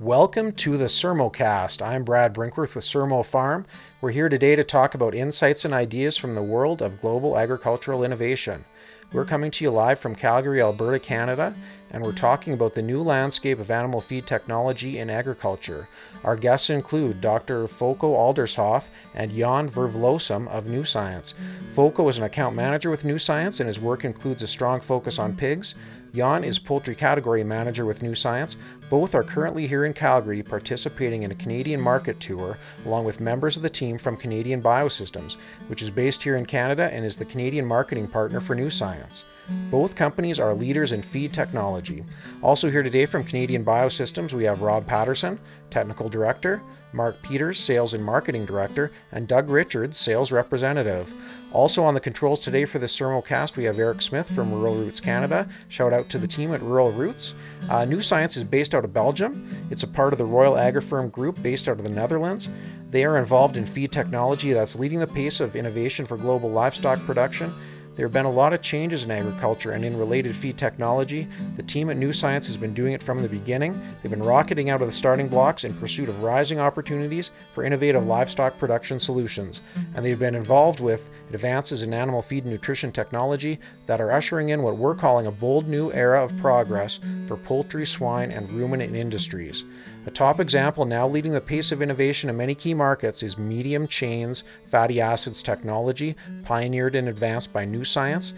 Welcome to the Sermocast. I'm Brad Brinkworth with Sermo Farm. We're here today to talk about insights and ideas from the world of global agricultural innovation. We're coming to you live from Calgary, Alberta, Canada, and we're talking about the new landscape of animal feed technology in agriculture. Our guests include Dr. Foko Aldershoff and Jan Vervloosem of Nuscience. Foko is an account manager with Nuscience, and his work includes a strong focus on pigs. Jan is poultry category manager with Nuscience. Both are currently here in Calgary participating in a Canadian market tour along with members of the team from Canadian Biosystems, which is based here in Canada and is the Canadian marketing partner for Nuscience. Both companies are leaders in feed technology. Also, here today from Canadian Biosystems, we have Rob Patterson, Technical Director, Mark Peters, Sales and Marketing Director, and Doug Richards, Sales Representative. Also on the controls today for the Sermocast, we have Eric Smith from Rural Roots Canada. Shout out to the team at Rural Roots. Uh, Nuscience is based out of Belgium. It's a part of the Royal Agrifirm Group based out of the Netherlands. They are involved in feed technology that's leading the pace of innovation for global livestock production there have been a lot of changes in agriculture and in related feed technology. The team at Nuscience has been doing it from the beginning. They've been rocketing out of the starting blocks in pursuit of rising opportunities for innovative livestock production solutions, and they've been involved with advances in animal feed and nutrition technology that are ushering in what we're calling a bold new era of progress for poultry, swine, and ruminant industries. A top example now leading the pace of innovation in many key markets is medium chains fatty acids technology, pioneered and advanced by Nuscience.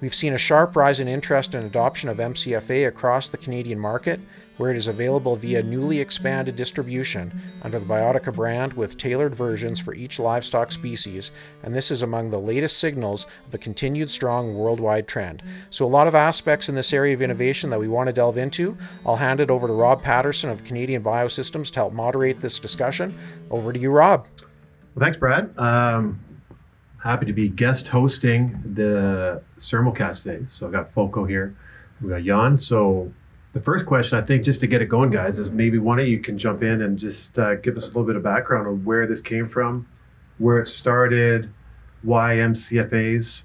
We've seen a sharp rise in interest and adoption of MCFA across the Canadian market, where it is available via newly expanded distribution under the Biotica brand with tailored versions for each livestock species, and this is among the latest signals of a continued strong worldwide trend. So, a lot of aspects in this area of innovation that we want to delve into. I'll hand it over to Rob Patterson of Canadian Biosystems to help moderate this discussion. Over to you, Rob. Well, thanks, Brad. Um, happy to be guest hosting the Sermocast today. So, I've got Foko here, we got Jan. So, the first question, I think, just to get it going, guys, is maybe one of you can jump in and just uh, give us a little bit of background on where this came from, where it started, why MCFAs,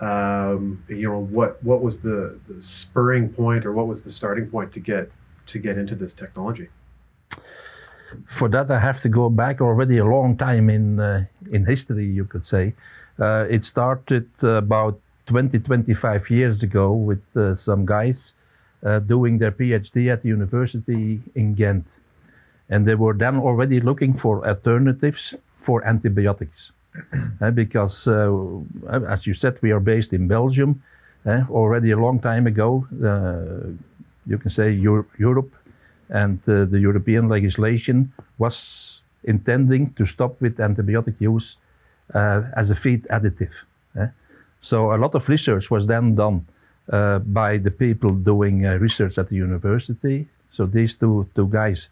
um, you know, what what was the, the spurring point or what was the starting point to get to get into this technology? For that, I have to go back already a long time in uh, in history, you could say. Uh, it started about 20, 25 years ago with uh, some guys uh, doing their PhD at the university in Ghent. And they were then already looking for alternatives for antibiotics. uh, because, uh, as you said, we are based in Belgium. Uh, already a long time ago, uh, you can say Euro Europe and uh, the European legislation was intending to stop with antibiotic use as a feed additive. so a lot of research was then done uh, by the people doing uh, research at the university. So these two, two guys,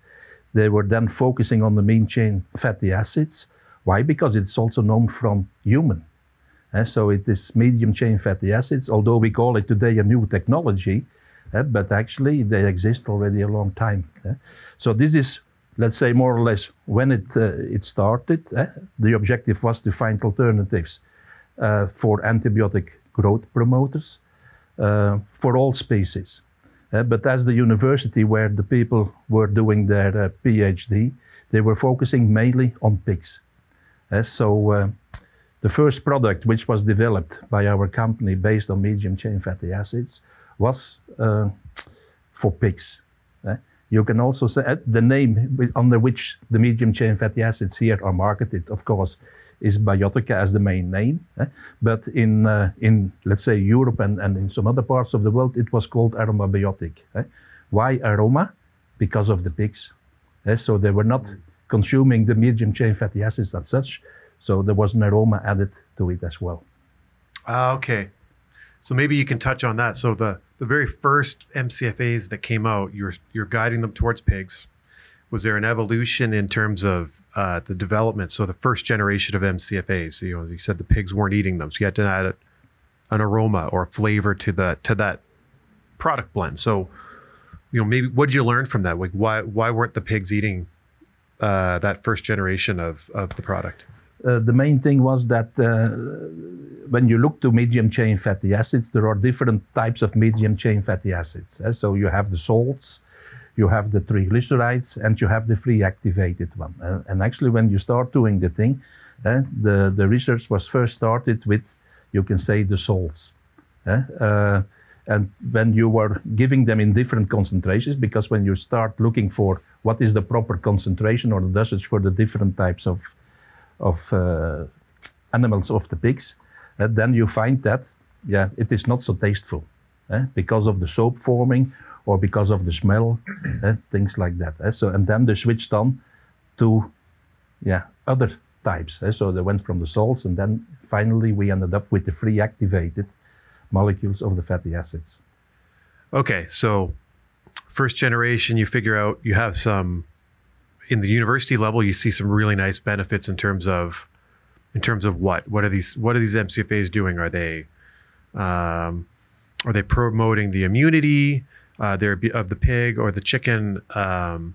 they were then focusing on the mean chain fatty acids. Why? Because it's also known from human. Uh, so it is medium chain fatty acids, although we call it today a new technology, uh, but actually they exist already a long time. Uh, so this is, let's say, more or less when it uh, it started. the objective was to find alternatives for antibiotic growth promoters uh, for all species. Uh, but as the university where the people were doing their uh, PhD, they were focusing mainly on pigs. so the first product which was developed by our company based on medium chain fatty acids was for pigs. You can also say uh, the name under which the medium chain fatty acids here are marketed, of course, is Biotica as the main name. Eh? But in, uh, in, let's say, Europe and, and in some other parts of the world, it was called Aromabiotic. Eh? Why aroma? Because of the pigs. Eh? So they were not consuming the medium chain fatty acids as such. So there was an aroma added to it as well. Uh, okay. So maybe you can touch on that. So the, the very first MCFAs that came out, you're, you're guiding them towards pigs. Was there an evolution in terms of uh, the development. So the first generation of MCFAs, you know, as you said the pigs weren't eating them, so you had to add an aroma or a flavor to the to that product blend. So, you know, maybe what did you learn from that? Like, why why weren't the pigs eating uh, that first generation of of the product? Uh, the main thing was that uh, when you look to medium chain fatty acids, there are different types of medium chain fatty acids. Eh? So you have the salts, you have the triglycerides, and you have the free activated one. Uh, and actually, when you start doing the thing, uh, the, the research was first started with, you can say, the salts. Uh, and when you were giving them in different concentrations, because when you start looking for what is the proper concentration or the dosage for the different types of, of uh, animals of the pigs, uh, then you find that, yeah, it is not so tasteful because of the soap forming or because of the smell, eh, things like that. Eh. So, and then they switched on to, yeah, other types. Eh. So they went from the salts, and then finally we ended up with the free activated molecules of the fatty acids. Okay, so first generation, you figure out you have some in the university level. You see some really nice benefits in terms of in terms of what what are these what are these MCFAs doing? Are they um, are they promoting the immunity uh, of the pig or the chicken? Um,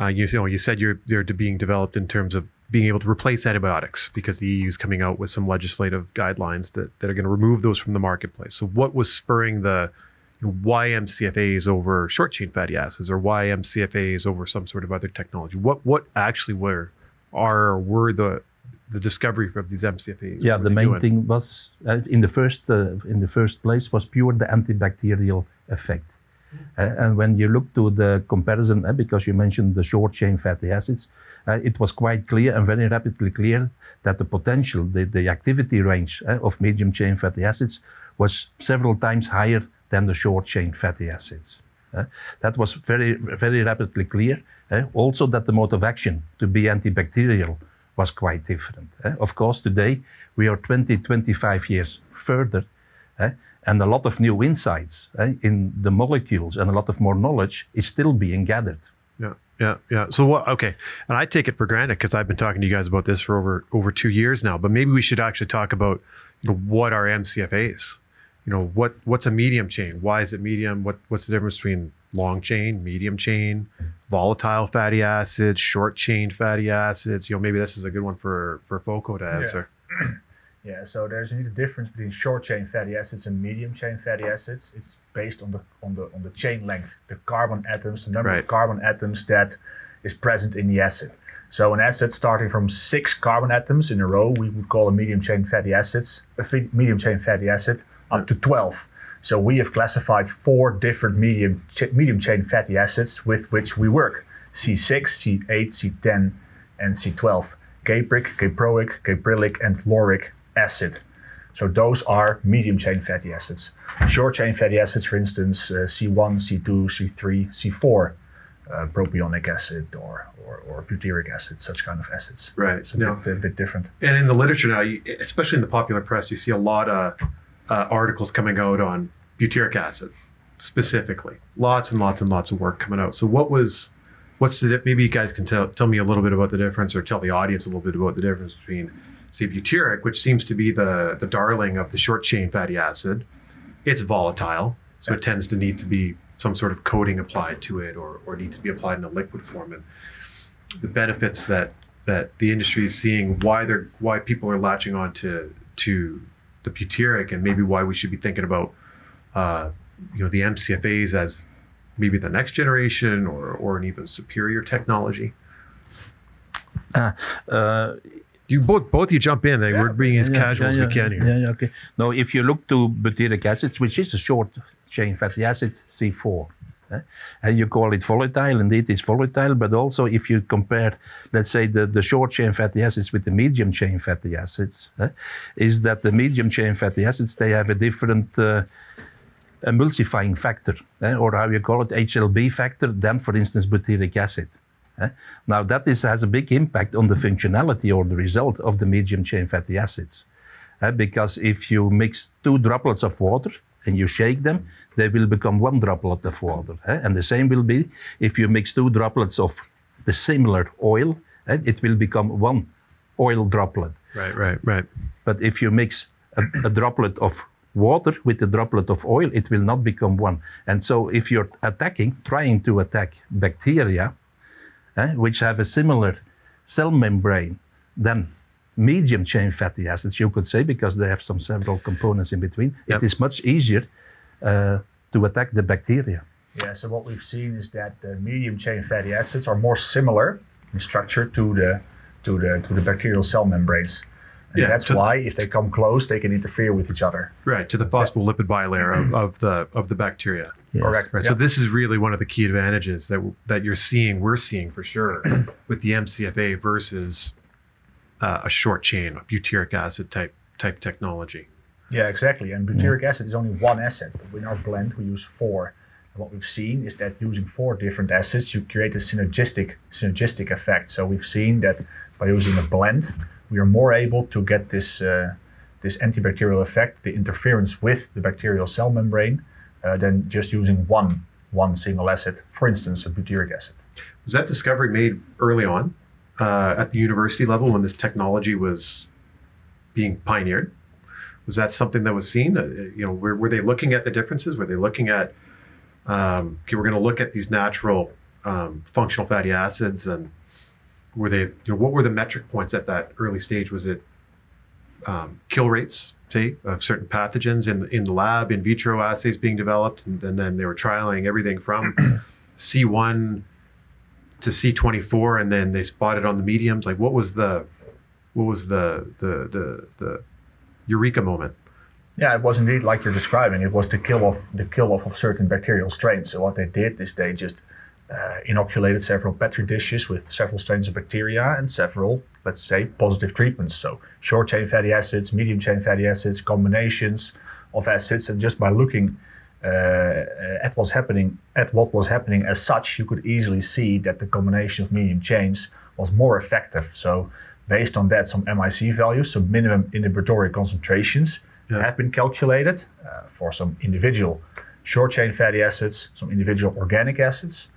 uh, you, you, know, you said you're they're being developed in terms of being able to replace antibiotics because the EU is coming out with some legislative guidelines that, that are going to remove those from the marketplace. So, what was spurring the why MCFAs over short chain fatty acids or why MCFAs over some sort of other technology? What what actually were are were the the discovery of these MCFAs? Yeah, the main doing? thing was uh, in the first uh, in the first place was pure the antibacterial effect. Uh, and when you look to the comparison, uh, because you mentioned the short chain fatty acids, uh, it was quite clear and very rapidly clear that the potential, the, the activity range uh, of medium chain fatty acids was several times higher than the short chain fatty acids. that was very, very rapidly clear. also, that the mode of action to be antibacterial was quite different. Eh? Of course, today we are 20, 25 years further, eh? and a lot of new insights eh, in the molecules and a lot of more knowledge is still being gathered. Yeah, yeah, yeah. So what? Okay, and I take it for granted because I've been talking to you guys about this for over over two years now. But maybe we should actually talk about you know what are MCFAs. You know what what's a medium chain? Why is it medium? What what's the difference between long chain, medium chain, volatile fatty acids, short chain fatty acids. You know, maybe this is a good one for for Foko to answer. Yeah. yeah so there's indeed a difference between short chain fatty acids and medium chain fatty acids. It's based on the on the on the chain length, the carbon atoms, the number right. of carbon atoms that is present in the acid. So an acid starting from six carbon atoms in a row, we would call a medium chain fatty acids, a medium chain fatty acid, up to 12. So we have classified four different medium, ch- medium chain fatty acids with which we work. C6, C8, C10, and C12. Capric, caproic, caprylic, and lauric acid. So those are medium chain fatty acids. Short chain fatty acids, for instance, uh, C1, C2, C3, C4, uh, propionic acid or, or, or, butyric acid, such kind of acids. Right. It's a, no. bit, a bit different. And in the literature now, you, especially in the popular press, you see a lot of uh, articles coming out on butyric acid specifically. Lots and lots and lots of work coming out. So what was what's the maybe you guys can tell tell me a little bit about the difference or tell the audience a little bit about the difference between say butyric, which seems to be the the darling of the short chain fatty acid. It's volatile, so it tends to need to be some sort of coating applied to it or or needs to be applied in a liquid form and the benefits that that the industry is seeing why they're why people are latching on to to the butyric and maybe why we should be thinking about uh, you know the MCFAs as maybe the next generation or or an even superior technology? Uh, uh, you both both you jump in. Yeah, we're being as yeah, casual yeah, as we can here. Yeah, yeah, okay. No, if you look to butyric acids, which is a short chain fatty acid, C4, eh? and you call it volatile, indeed it's volatile, but also if you compare, let's say, the, the short chain fatty acids with the medium chain fatty acids, eh? is that the medium chain fatty acids, they have a different uh, emulsifying factor, eh, or how you call it, HLB factor, than, for instance, butyric acid. Eh? Now, that is, has a big impact on the functionality or the result of the medium chain fatty acids. Eh, because if you mix two droplets of water and you shake them, they will become one droplet of water. Eh? And the same will be if you mix two droplets of the similar oil, eh, it will become one oil droplet. Right, right, right. But if you mix a, a droplet of water with a droplet of oil, it will not become one. And so, if you're attacking, trying to attack bacteria, eh, which have a similar cell membrane, then medium chain fatty acids, you could say, because they have some several components in between, yep. it is much easier uh, to attack the bacteria. Yeah, so what we've seen is that the medium chain fatty acids are more similar in structure to the to the to the bacterial cell membranes. And Yeah, that's why if they come close, they can interfere with each other. Right to the phospholipid bilayer of, of the of the bacteria. Yes. Correct. Right. Yeah. So this is really one of the key advantages that that you're seeing. We're seeing for sure with the MCFA versus uh, a short chain, a butyric acid type type technology. Yeah, exactly. And butyric acid is only one acid. But in our blend, we use four. And what we've seen is that using four different acids, you create a synergistic synergistic effect. So we've seen that by using a blend, we are more able to get this uh, this antibacterial effect, the interference with the bacterial cell membrane, uh, than just using one one single acid. For instance, a butyric acid. Was that discovery made early on uh, at the university level when this technology was being pioneered? Was that something that was seen? Uh, you know, were, were they looking at the differences? Were they looking at um, okay, we're going to look at these natural um, functional fatty acids, and were they? You know, what were the metric points at that early stage? Was it um, kill rates, say, of certain pathogens in the, in the lab, in vitro assays being developed, and, and then they were trialing everything from C1 to C24, and then they spotted on the mediums. Like, what was the what was the the the, the eureka moment? Yeah, it was indeed like you're describing. It was the kill off the kill off of certain bacterial strains. So what they did is they just uh, inoculated several petri dishes with several strains of bacteria and several, let's say, positive treatments. So short chain fatty acids, medium chain fatty acids, combinations of acids, and just by looking uh, at what's happening, at what was happening as such, you could easily see that the combination of medium chains was more effective. So based on that, some MIC values, some minimum inhibitory concentrations, Yeah. have been calculated uh, for some individual short chain fatty acids, some individual organic acids,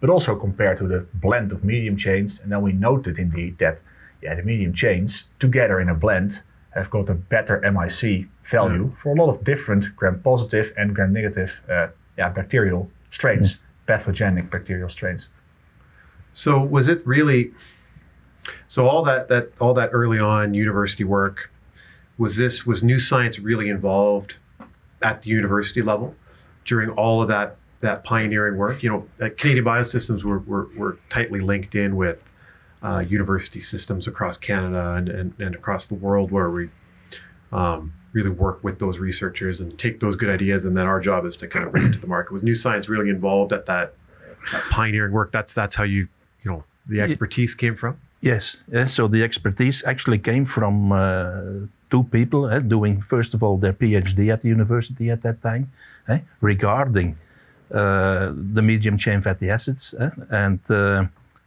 but also compared to the blend of medium chains. And then we noted indeed that yeah, the medium chains together in a blend have got a better MIC value for a lot of different gram positive and gram negative uh, yeah, bacterial strains, pathogenic bacterial strains. So was it really? So all that that all that early on university work was this was Nuscience really involved at the university level during all of that that pioneering work? You know, uh, Canadian Biosystems were, were, were tightly linked in with uh, university systems across Canada and, and, and across the world where we um, really work with those researchers and take those good ideas and then our job is to kind of bring it to the market. Was Nuscience really involved at that, that pioneering work? That's that's how you you know the expertise came from. Yes, yes. So the expertise actually came from uh, two people eh, doing, first of all, their PhD at the university at that time eh, regarding uh, the medium chain fatty acids. eh, and uh,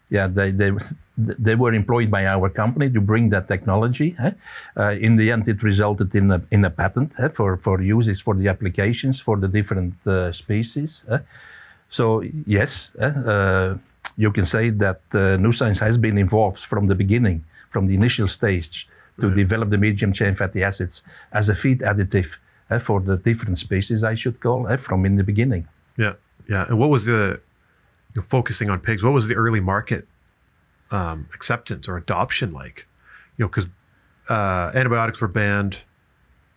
yeah, they, they, they were employed by our company to bring that technology. eh. Uh, in the end, it resulted in a, in a patent eh, for, for uses for the applications for the different uh, species. eh. So, yes, eh, uh, you can say that uh, Nuscience has been involved from the beginning, from the initial stage, to develop the medium chain fatty acids as a feed additive eh, for the different species, I should call, eh, from in the beginning. Yeah, yeah. And what was the you know, focusing on pigs? What was the early market um, acceptance or adoption like? You know, because uh, antibiotics were banned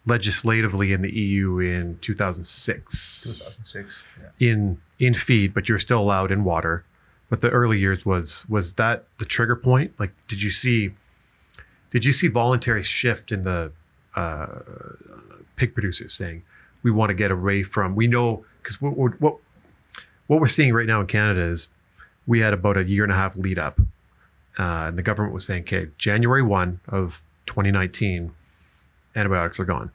legislatively in the EU in 2006 2006. Yeah. in in feed, but you're still allowed in water. But the early years was was that the trigger point? Like, did you see did you see voluntary shift in the uh, pig producers saying we want to get away from we know because what, what what what we're seeing right now in Canada is we had about a year and a half lead up, uh, and the government was saying, okay, January one of 2019, antibiotics are gone,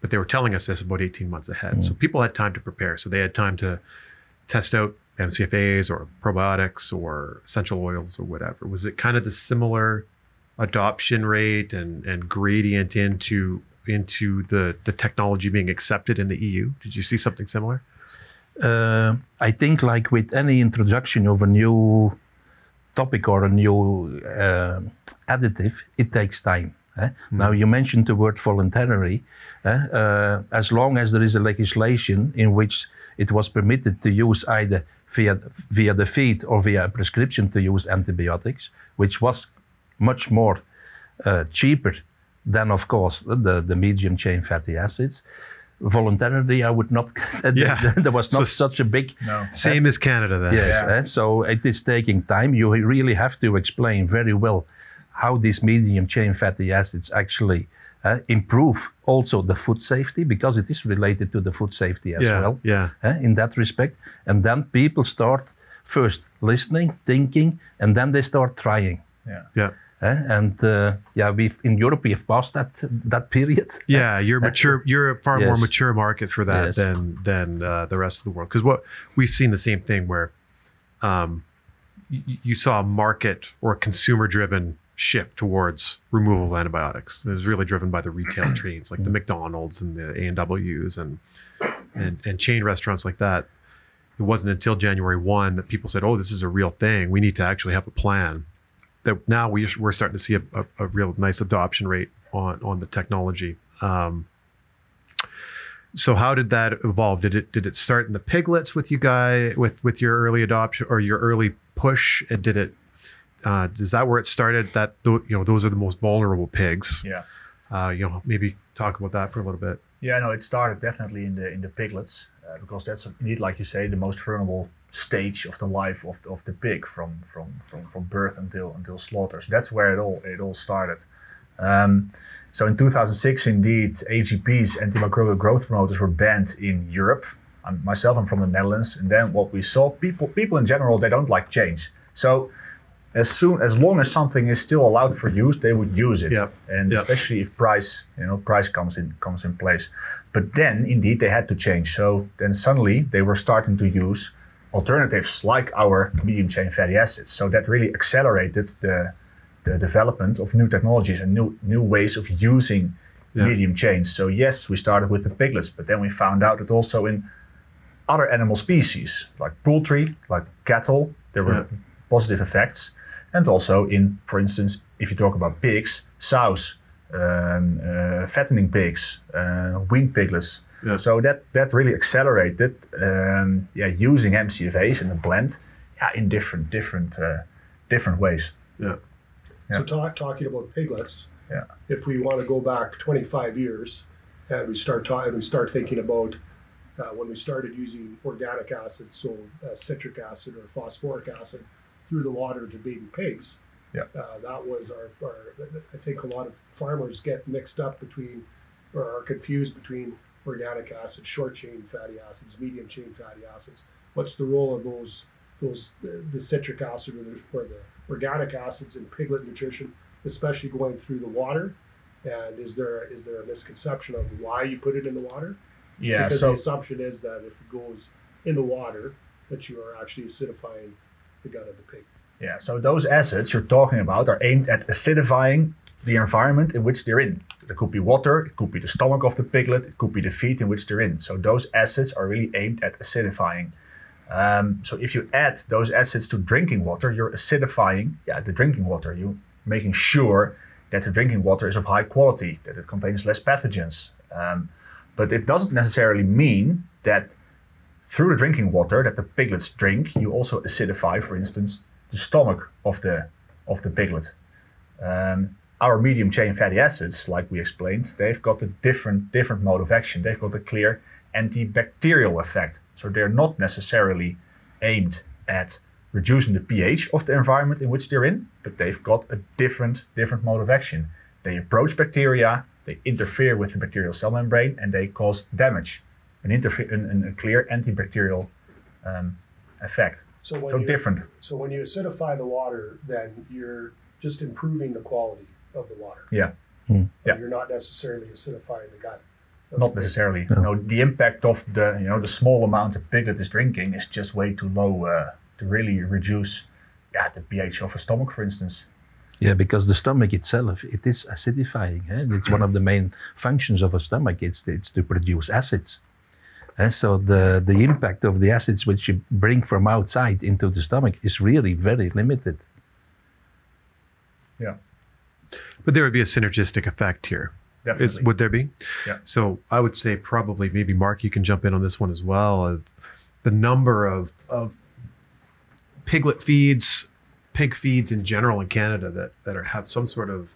but they were telling us this about 18 months ahead, so people had time to prepare, so they had time to test out MCFAs or probiotics or essential oils or whatever. Was it kind of the similar adoption rate and, and gradient into into the, the technology being accepted in the EU? Did you see something similar? Uh, I think, like with any introduction of a new topic or a new uh, additive, it takes time. eh? Now, you mentioned the word voluntary. eh? Uh, as long as there is a legislation in which it was permitted to use either via, via the feed or via a prescription to use antibiotics, which was much more uh, cheaper than, of course, the, the medium chain fatty acids, voluntarily, I would not. Yeah. there was not So- such a big. No. Same as Canada then. Yes. Yeah. eh, so it is taking time. You really have to explain very well how these medium chain fatty acids actually uh, improve also the food safety because it is related to the food safety as Yeah. well Yeah. eh, in that respect. And then people start first listening, thinking, and then they start trying. Yeah. Yeah. Eh. And uh, yeah, we've in Europe we have passed that that period. Yeah, you're mature. You're a far more mature market for that Yes. than than uh, the rest of the world. Because what we've seen the same thing where, um, y- you saw a market or a consumer-driven shift towards removal of antibiotics. It was really driven by the retail chains like the McDonald's and the A and W's and and and chain restaurants like that. It wasn't until January one that people said, "Oh, this is a real thing. We need to actually have a plan." That now we we're starting to see a, a, a real nice adoption rate on on the technology. Um, so how did that evolve? Did it did it start in the piglets with you guy with with your early adoption or your early push? And did it? Uh, is that where it started? That you know those are the most vulnerable pigs. Yeah. Uh, you know maybe talk about that for a little bit. Yeah, no, it started definitely in the in the piglets uh, because that's indeed, like you say, the most vulnerable stage of the life of, of the pig from from from, from birth until until slaughter. So that's where it all it all started. Um, so in 2006, indeed, AGPs, antimicrobial growth promoters, were banned in Europe. I'm, myself, I'm from the Netherlands, and then what we saw, people people in general, they don't like change. So as soon as long as something is still allowed for use, they would use it. Yep. And Yep. especially if price, you know, price comes in comes in place. But then indeed they had to change. So then suddenly they were starting to use alternatives like our medium chain fatty acids. So that really accelerated the the development of new technologies and new new ways of using Yeah. medium chains. So yes, we started with the piglets, but then we found out that also in other animal species like poultry, like cattle, there were Yeah. positive effects. And also in, for instance, if you talk about pigs, sows, um, uh, fattening pigs, uh, weaned piglets. Yeah. So that that really accelerated, um, yeah, using MCFA's in a blend, yeah, in different different uh, different ways. Yeah. Yeah. So talk, talking about piglets, Yeah. if we want to go back 25 years and we start talking, we start thinking about uh, when we started using organic acid, so uh, citric acid or phosphoric acid through the water to baby pigs. Yeah. Uh, that was our, our, I think a lot of farmers get mixed up between or are confused between organic acids, short chain fatty acids, medium chain fatty acids. What's the role of those, those the, the citric acid or the, or the organic acids in piglet nutrition, especially going through the water? And is there is there a misconception of why you put it in the water? Yeah. because so the assumption is that if it goes in the water, that you are actually acidifying the gut of the pig. Yeah, so those acids you're talking about are aimed at acidifying the environment in which they're in. It could be water, it could be the stomach of the piglet, it could be the feed in which they're in. So those acids are really aimed at acidifying. Um, so if you add those acids to drinking water, you're acidifying yeah, the drinking water. You're making sure that the drinking water is of high quality, that it contains less pathogens. Um, but it doesn't necessarily mean that through the drinking water that the piglets drink, you also acidify, for instance, the stomach of the of the piglet. Um, our medium chain fatty acids, like we explained, they've got a different different mode of action. They've got a clear antibacterial effect. So they're not necessarily aimed at reducing the pH of the environment in which they're in, but they've got a different different mode of action. They approach bacteria, they interfere with the bacterial cell membrane, and they cause damage. An, interfe- an, an- a clear antibacterial um, effect. So So you, different. So when you acidify the water, then you're just improving the quality of the water. Yeah. Hmm. Yeah. You're not necessarily acidifying the gut. Not necessarily. No. No, the impact of the you know the small amount of piglet is drinking is just way too low uh, to really reduce yeah, the pH of a stomach, for instance. Yeah, because the stomach itself, it is acidifying. Eh? It's one of the main functions of a stomach. It's it's to produce acids. And so the the impact of the acids which you bring from outside into the stomach is really very limited. Yeah, But there would be a synergistic effect here. Is, would there be? Yeah. So I would say probably maybe Mark, you can jump in on this one as well. Of the number of of piglet feeds, pig feeds in general in Canada that that are have some sort of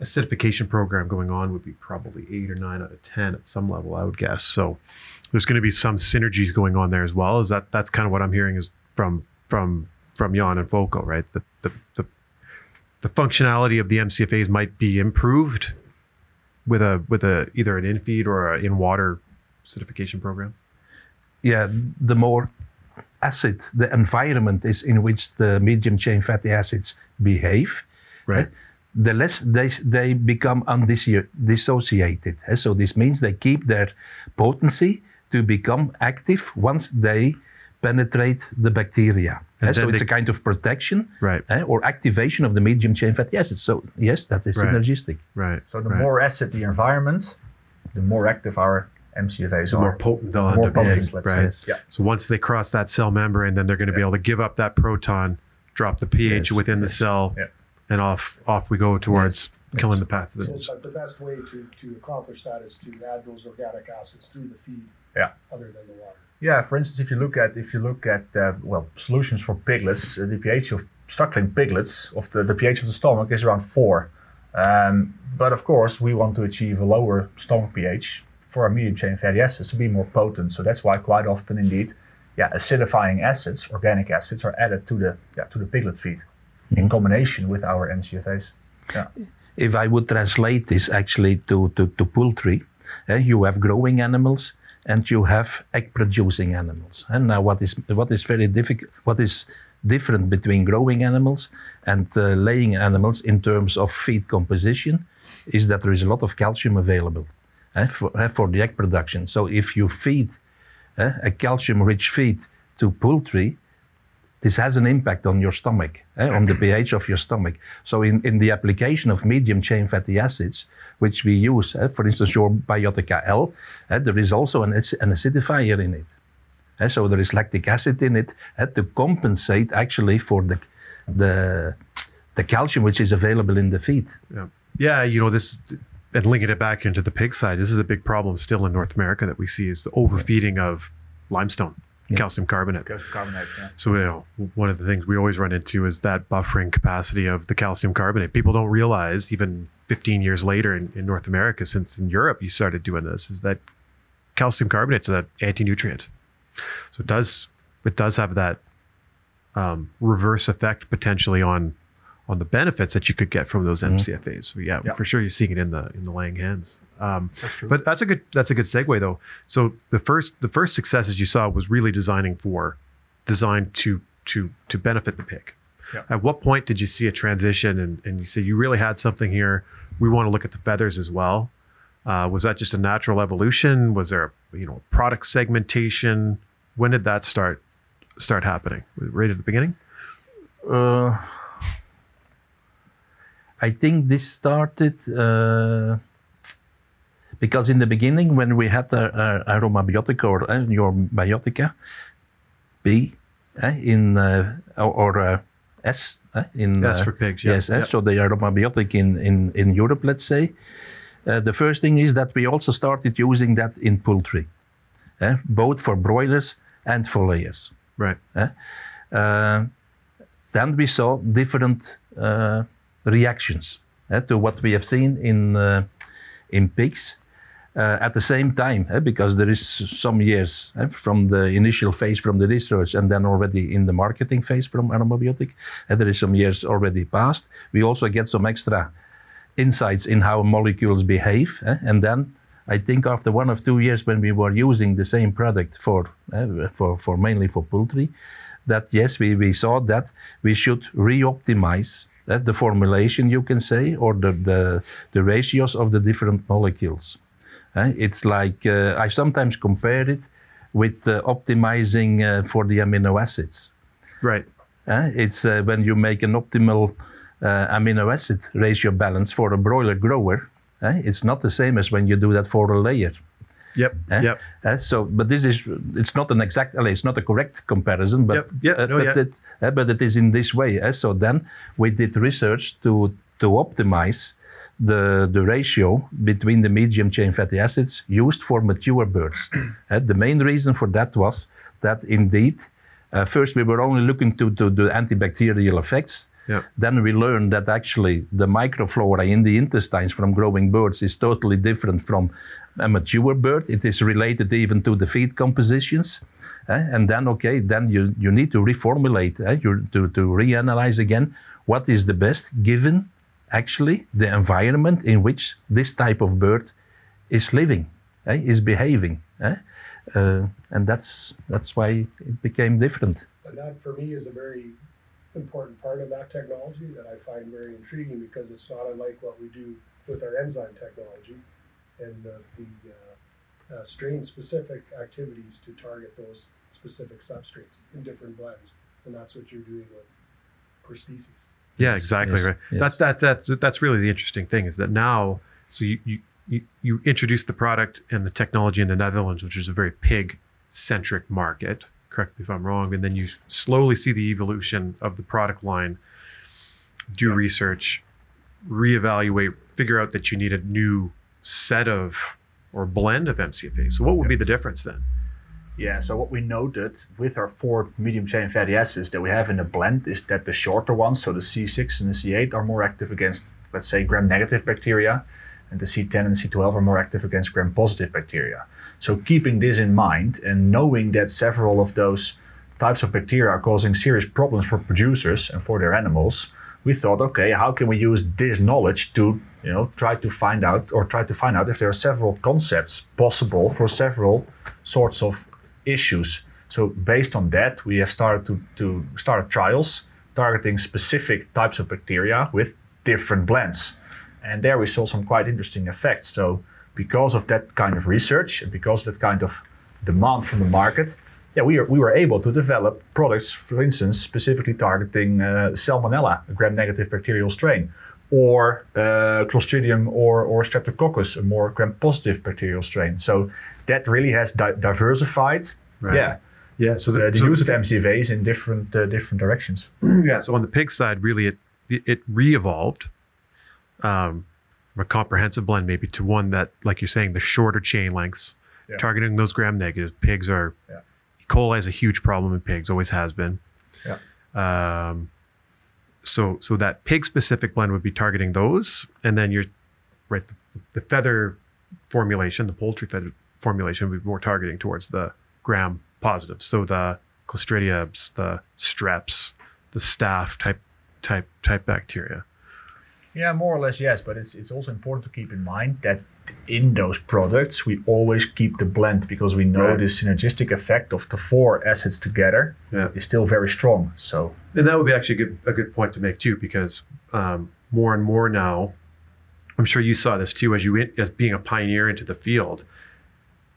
acidification program going on would be probably eight or nine out of ten at some level, I would guess. So there's going to be some synergies going on there as well. Is that that's kind of what I'm hearing is from from from Jan and Foko, right? The the the, the functionality of the MCFAs might be improved with a with a either an in feed or an in water acidification program. Yeah, the more acid the environment is in which the medium chain fatty acids behave, Right. eh, the less they, they become undissociated. eh. So this means they keep their potency to become active once they penetrate the bacteria. eh. So it's they- a kind of protection Right. eh, or activation of the medium chain fatty acids. So yes, that is Right. synergistic. Right. So the right. more acid the environment, the more active our MCFAs the are. more potent they'll The end more up potent, let's right? say. Yeah. So once they cross that cell membrane, then they're going to be able to give up that proton, drop the pH Yes, within the cell, Yeah. and off off we go towards killing the So pathogens. it's like the best way to, to accomplish that is to add those organic acids through the feed. Yeah. Other than the water. Yeah, for instance, if you look at if you look at uh, well solutions for piglets, uh, the pH of struggling piglets of the, the pH of the stomach is around four. Um, but of course, we want to achieve a lower stomach pH for our medium chain fatty acids to be more potent. So that's why quite often, indeed, yeah, acidifying acids, organic acids, are added to the yeah, to the piglet feed in combination with our MCFAs. Yeah. If I would translate this actually to, to, to poultry, eh, you have growing animals and you have egg producing animals. And now what is what is very difficult what is different between growing animals and uh, laying animals in terms of feed composition is that there is a lot of calcium available eh, for, eh, for the egg production. So if you feed eh, a calcium rich feed to poultry, this has an impact on your stomach, eh, on the pH of your stomach. So, in, in the application of medium chain fatty acids, which we use, eh, for instance, your Biotica L, eh, there is also an, an acidifier in it. Eh, so, there is lactic acid in it eh, to compensate actually for the, the, the calcium which is available in the feed. Yeah. yeah, you know this, and linking it back into the pig side. This is a big problem still in North America that we see is the overfeeding of limestone, calcium carbonate. Calcium carbonate. Yeah. So you know, one of the things we always run into is that buffering capacity of the calcium carbonate. People don't realize, even 15 years later in, in North America, since in Europe you started doing this, is that calcium carbonate is an anti-nutrient. So it does it does have that um, reverse effect potentially on on the benefits that you could get from those MCFAs. So yeah, Yeah. for sure you're seeing it in the in the laying hens. Um, That's true. but that's a good that's a good segue though. So the first the first successes you saw was really designing for designed to to to benefit the pig. Yeah. At what point did you see a transition and, and you say you really had something here? We want to look at the feathers as well. Uh, was that just a natural evolution? Was there a, you know product segmentation? When did that start start happening? Right at the beginning? Uh, I think this started uh, because in the beginning, when we had the uh, aromabiotica or uh, your biotica B uh, in uh, or, uh, S uh, in uh, for pigs. Yeah. yes, uh, yeah. so the aromabiotic in, in, in Europe, let's say. Uh, the first thing is that we also started using that in poultry, uh, both for broilers and for layers. Right. Uh, then we saw different uh, reactions uh, to what we have seen in uh, in pigs uh, at the same time, uh, because there is some years uh, from the initial phase from the research and then already in the marketing phase from aromabiotic, uh, there is some years already passed. We also get some extra insights in how molecules behave, uh, and then I think after one or two years when we were using the same product for uh, for for mainly for poultry, that yes we, we saw that we should re-optimize uh, the formulation you can say or the the, the ratios of the different molecules. Uh, it's like uh, I sometimes compare it with uh, optimizing uh, for the amino acids. Right. It's uh, when you make an optimal uh, amino acid ratio balance for a broiler grower. uh, it's not the same as when you do that for a layer. Yep. Eh? Yep. Uh, so, but this is it's not an exact, it's not a correct comparison, but Yep, yeah, uh, no, but, yeah. it, uh, but it is in this way. uh, so then we did research to to optimize the the ratio between the medium chain fatty acids used for mature birds. Uh, the main reason for that was that indeed, uh, first we were only looking to, to the antibacterial effects, Yeah. Then we learned that actually the microflora in the intestines from growing birds is totally different from a mature bird. It is related even to the feed compositions. eh? And then, okay, then you, you need to reformulate, eh? you, to, to reanalyze again what is the best given actually the environment in which this type of bird is living, eh? is behaving. eh? Uh, and that's, that's why it became different. And that for me is a very important part of that technology that I find very intriguing because it's not unlike what we do with our enzyme technology and uh, the uh, uh, strain specific activities to target those specific substrates in different blends. And that's what you're doing with per species. Yeah, exactly yes, right. yes. That's that's that's that's really the interesting thing is that now, so you you you, you introduce the product and the technology in the Netherlands, which is a very pig centric market. Correct me if I'm wrong, and then you slowly see the evolution of the product line. Do research, reevaluate, figure out that you need a new set of or blend of MCFA. So what would be the difference then? Yeah, so what we noted with our four medium chain fatty acids that we have in the blend is that the shorter ones, so the C6 and the C8, are more active against, let's say, gram negative bacteria, and the C10 and C12 are more active against gram positive bacteria. So, keeping this in mind and knowing that several of those types of bacteria are causing serious problems for producers and for their animals, we thought, okay, how can we use this knowledge to, you know, try to find out or try to find out if there are several concepts possible for several sorts of issues. So based on that, we have started to, to start trials targeting specific types of bacteria with different blends. And there we saw some quite interesting effects. So because of that kind of research and because of that kind of demand from the market, yeah, we, are, we were able to develop products, for instance, specifically targeting uh, Salmonella, a gram-negative bacterial strain, or uh, Clostridium or, or Streptococcus, a more gram-positive bacterial strain. So that really has di- diversified, Right. yeah, Yeah. So the, the so use of MCFAs in different uh, different directions. yeah. So on the pig side, really, it it re-evolved um, from a comprehensive blend maybe to one that, like you're saying, the shorter chain lengths, Yeah. targeting those gram negatives. Pigs are Yeah. E. coli is a huge problem in pigs, always has been. Yeah. Um, so so that pig specific blend would be targeting those, and then you're right the, the feather formulation, the poultry feather formulation would be more targeting towards the gram positives. So the Clostridiums, the streps, the staph type type type bacteria. Yeah, more or less yes, but it's it's also important to keep in mind that in those products we always keep the blend because we know Right. the synergistic effect of the four acids together Yeah. is still very strong. So And that would be actually a good a good point to make too, because um, more and more now, I'm sure you saw this too as you as being a pioneer into the field.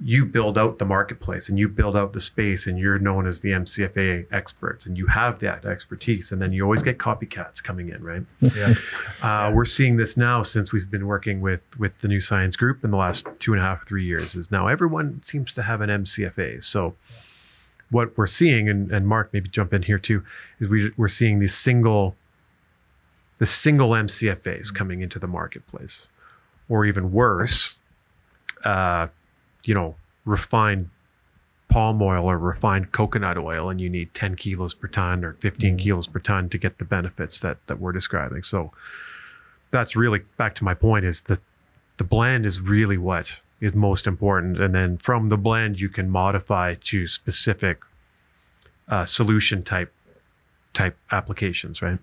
You build out the marketplace and you build out the space, and you're known as the MCFA experts, and you have that expertise. And then you always get copycats coming in, right? yeah, Uh, We're seeing this now since we've been working with with the Nuscience Group in the last two and a half, three years. Is now everyone seems to have an MCFA. So what we're seeing, and, and Mark maybe jump in here too, is we we're seeing these single the single MCFAs coming into the marketplace, or even worse, uh, you know, refined palm oil or refined coconut oil, and you need 10 kilos per ton or 15 kilos per ton to get the benefits that that we're describing. So that's really back to my point is that the blend is really what is most important, and then from the blend you can modify to specific uh, solution type type applications, right?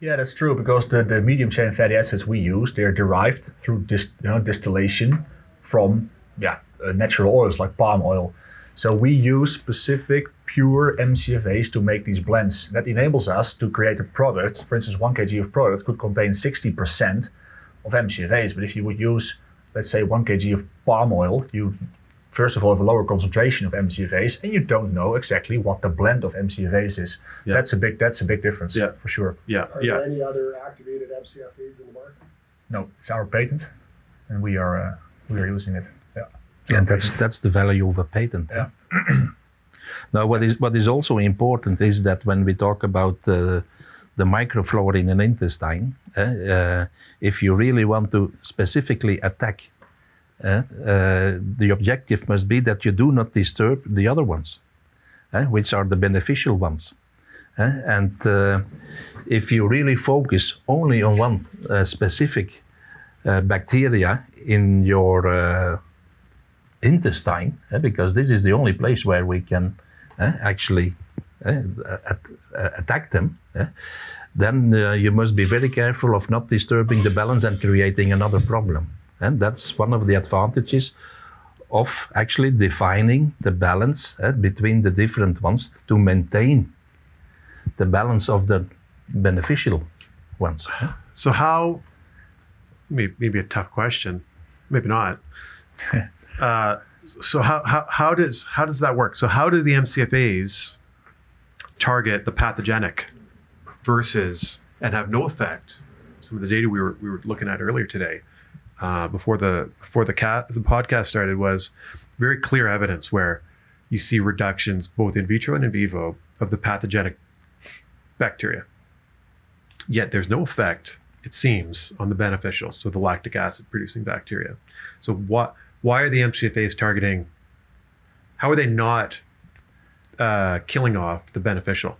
yeah, that's true because the, the medium chain fatty acids we use they're derived through dis, you know, distillation from yeah uh, natural oils like palm oil. So we use specific pure MCFAs to make these blends. That enables us to create a product. For instance, one kg of product could contain 60% of MCFAs. But if you would use, let's say, one kg of palm oil, you first of all have a lower concentration of MCFAs, and you don't know exactly what the blend of MCFAs is. Yeah. That's a big that's a big difference. Yeah. for sure. Yeah, Are yeah. there any other activated MCFAs in the market? No, it's our patent, and we are uh, we are using it. And that's that's the value of a patent. Yeah. now, what is what is also important is that when we talk about uh, the microflora in an intestine, uh, uh, if you really want to specifically attack, uh, uh, the objective must be that you do not disturb the other ones, uh, which are the beneficial ones. and uh, if you really focus only on one uh, specific uh, bacteria in your uh, intestine, uh, because this is the only place where we can uh, actually attack them, then you must be very careful of not disturbing the balance and creating another problem. And that's one of the advantages of actually defining the balance uh, between the different ones to maintain the balance of the beneficial ones. So how? Maybe, maybe a tough question, maybe not. uh, so how, how how does how does that work? So how do the MCFA's target the pathogenic versus and have no effect? Some of the data we were we were looking at earlier today uh, before the before the cat the podcast started was very clear evidence where you see reductions both in vitro and in vivo of the pathogenic bacteria. Yet there's no effect, it seems, on the beneficial, so the lactic acid producing bacteria. So what? Why are the MCFAs targeting? How are they not uh, killing off the beneficial?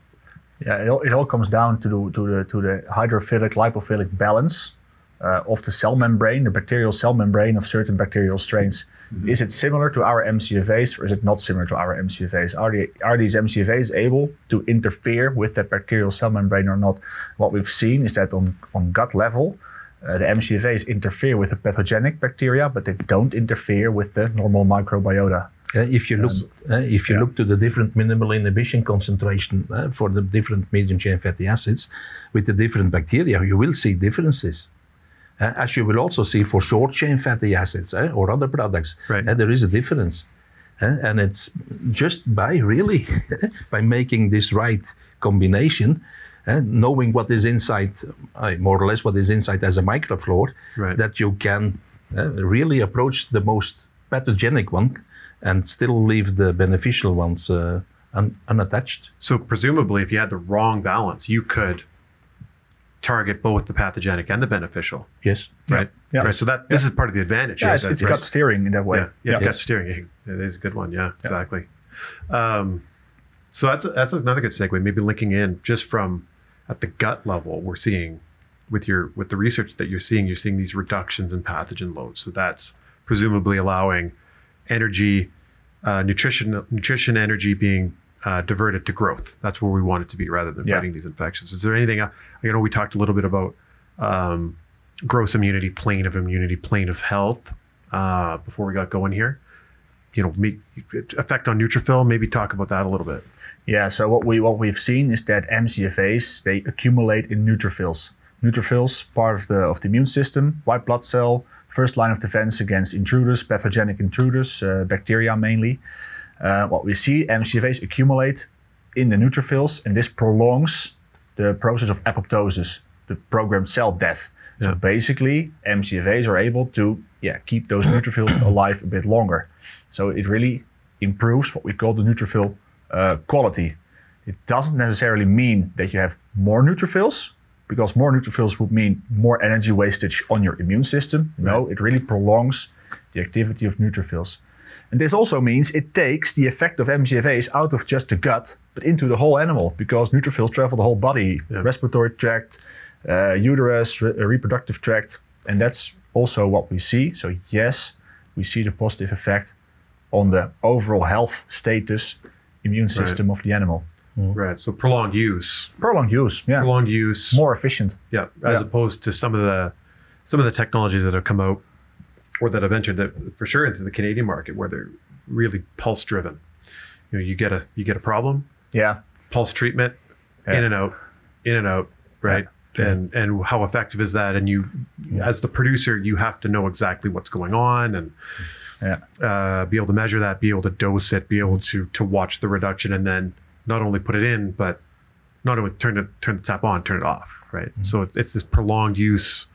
Yeah, it all, it all comes down to the to the to the hydrophilic lipophilic balance uh, of the cell membrane, the bacterial cell membrane of certain bacterial strains. Mm-hmm. Is it similar to our MCFAs or is it not similar to our MCFAs? Are, are these MCFAs able to interfere with that bacterial cell membrane or not? What we've seen is that on, on gut level, uh, the MCFAs interfere with the pathogenic bacteria, but they don't interfere with the normal microbiota. Uh, if you look, uh, if you yeah. look to the different minimal inhibition concentration uh, for the different medium chain fatty acids with the different bacteria, you will see differences. Uh, as you will also see for short chain fatty acids or other products, right. there is a difference. and it's just by really by making this right combination, knowing what is inside, more or less what is inside as a microflora, right. that you can really approach the most pathogenic one and still leave the beneficial ones uh, un- unattached. So presumably, if you had the wrong balance, you could target both the pathogenic and the beneficial. Yes. Right. Yeah. Right. So that this is part of the advantage. Yeah, it's, it's gut steering in that way. Yeah. Yeah. yeah. Gut steering. That is a good one. Yeah. Exactly. Um, so that's that's another good segue. Maybe linking in just from at the gut level, we're seeing with your with the research that you're seeing, you're seeing these reductions in pathogen loads. So that's presumably allowing energy, uh, nutrition, nutrition energy being uh, diverted to growth. That's where we want it to be rather than yeah. fighting these infections. Is there anything, you know, we talked a little bit about um, gross immunity, plane of immunity, plane of health uh, before we got going here. You know, make, effect on neutrophil. Maybe talk about that a little bit. Yeah. So what we what we've seen is that MCFA's they accumulate in neutrophils. Neutrophils, part of the of the immune system, white blood cell, first line of defense against intruders, pathogenic intruders, uh, bacteria mainly. Uh, what we see, MCFAs accumulate in the neutrophils, and this prolongs the process of apoptosis, the programmed cell death. So basically, MCFAs are able to yeah, keep those neutrophils alive a bit longer. So it really improves what we call the neutrophil uh, quality. It doesn't necessarily mean that you have more neutrophils, because more neutrophils would mean more energy wastage on your immune system. No, it really prolongs the activity of neutrophils. And this also means it takes the effect of MCFAs out of just the gut, but into the whole animal because neutrophils travel the whole body, yeah. respiratory tract, uh, uterus, re- reproductive tract, and that's also what we see. So yes, we see the positive effect on the overall health status, immune system right. of the animal. Mm. Right. So prolonged use. Prolonged use. Yeah. Prolonged use. More efficient. Yeah. As yeah. opposed to some of the some of the technologies that have come out or that have entered the for sure into the Canadian market where they're really pulse driven. You know, you get a you get a problem. Yeah. Pulse treatment, yeah. in and out, in and out, right? Yeah. And and how effective is that? And you, yeah. as the producer, you have to know exactly what's going on and yeah. uh, be able to measure that, be able to dose it, be able to to watch the reduction, and then not only put it in, but not only turn it turn the tap on, turn it off, right? Mm-hmm. So it's, it's this prolonged use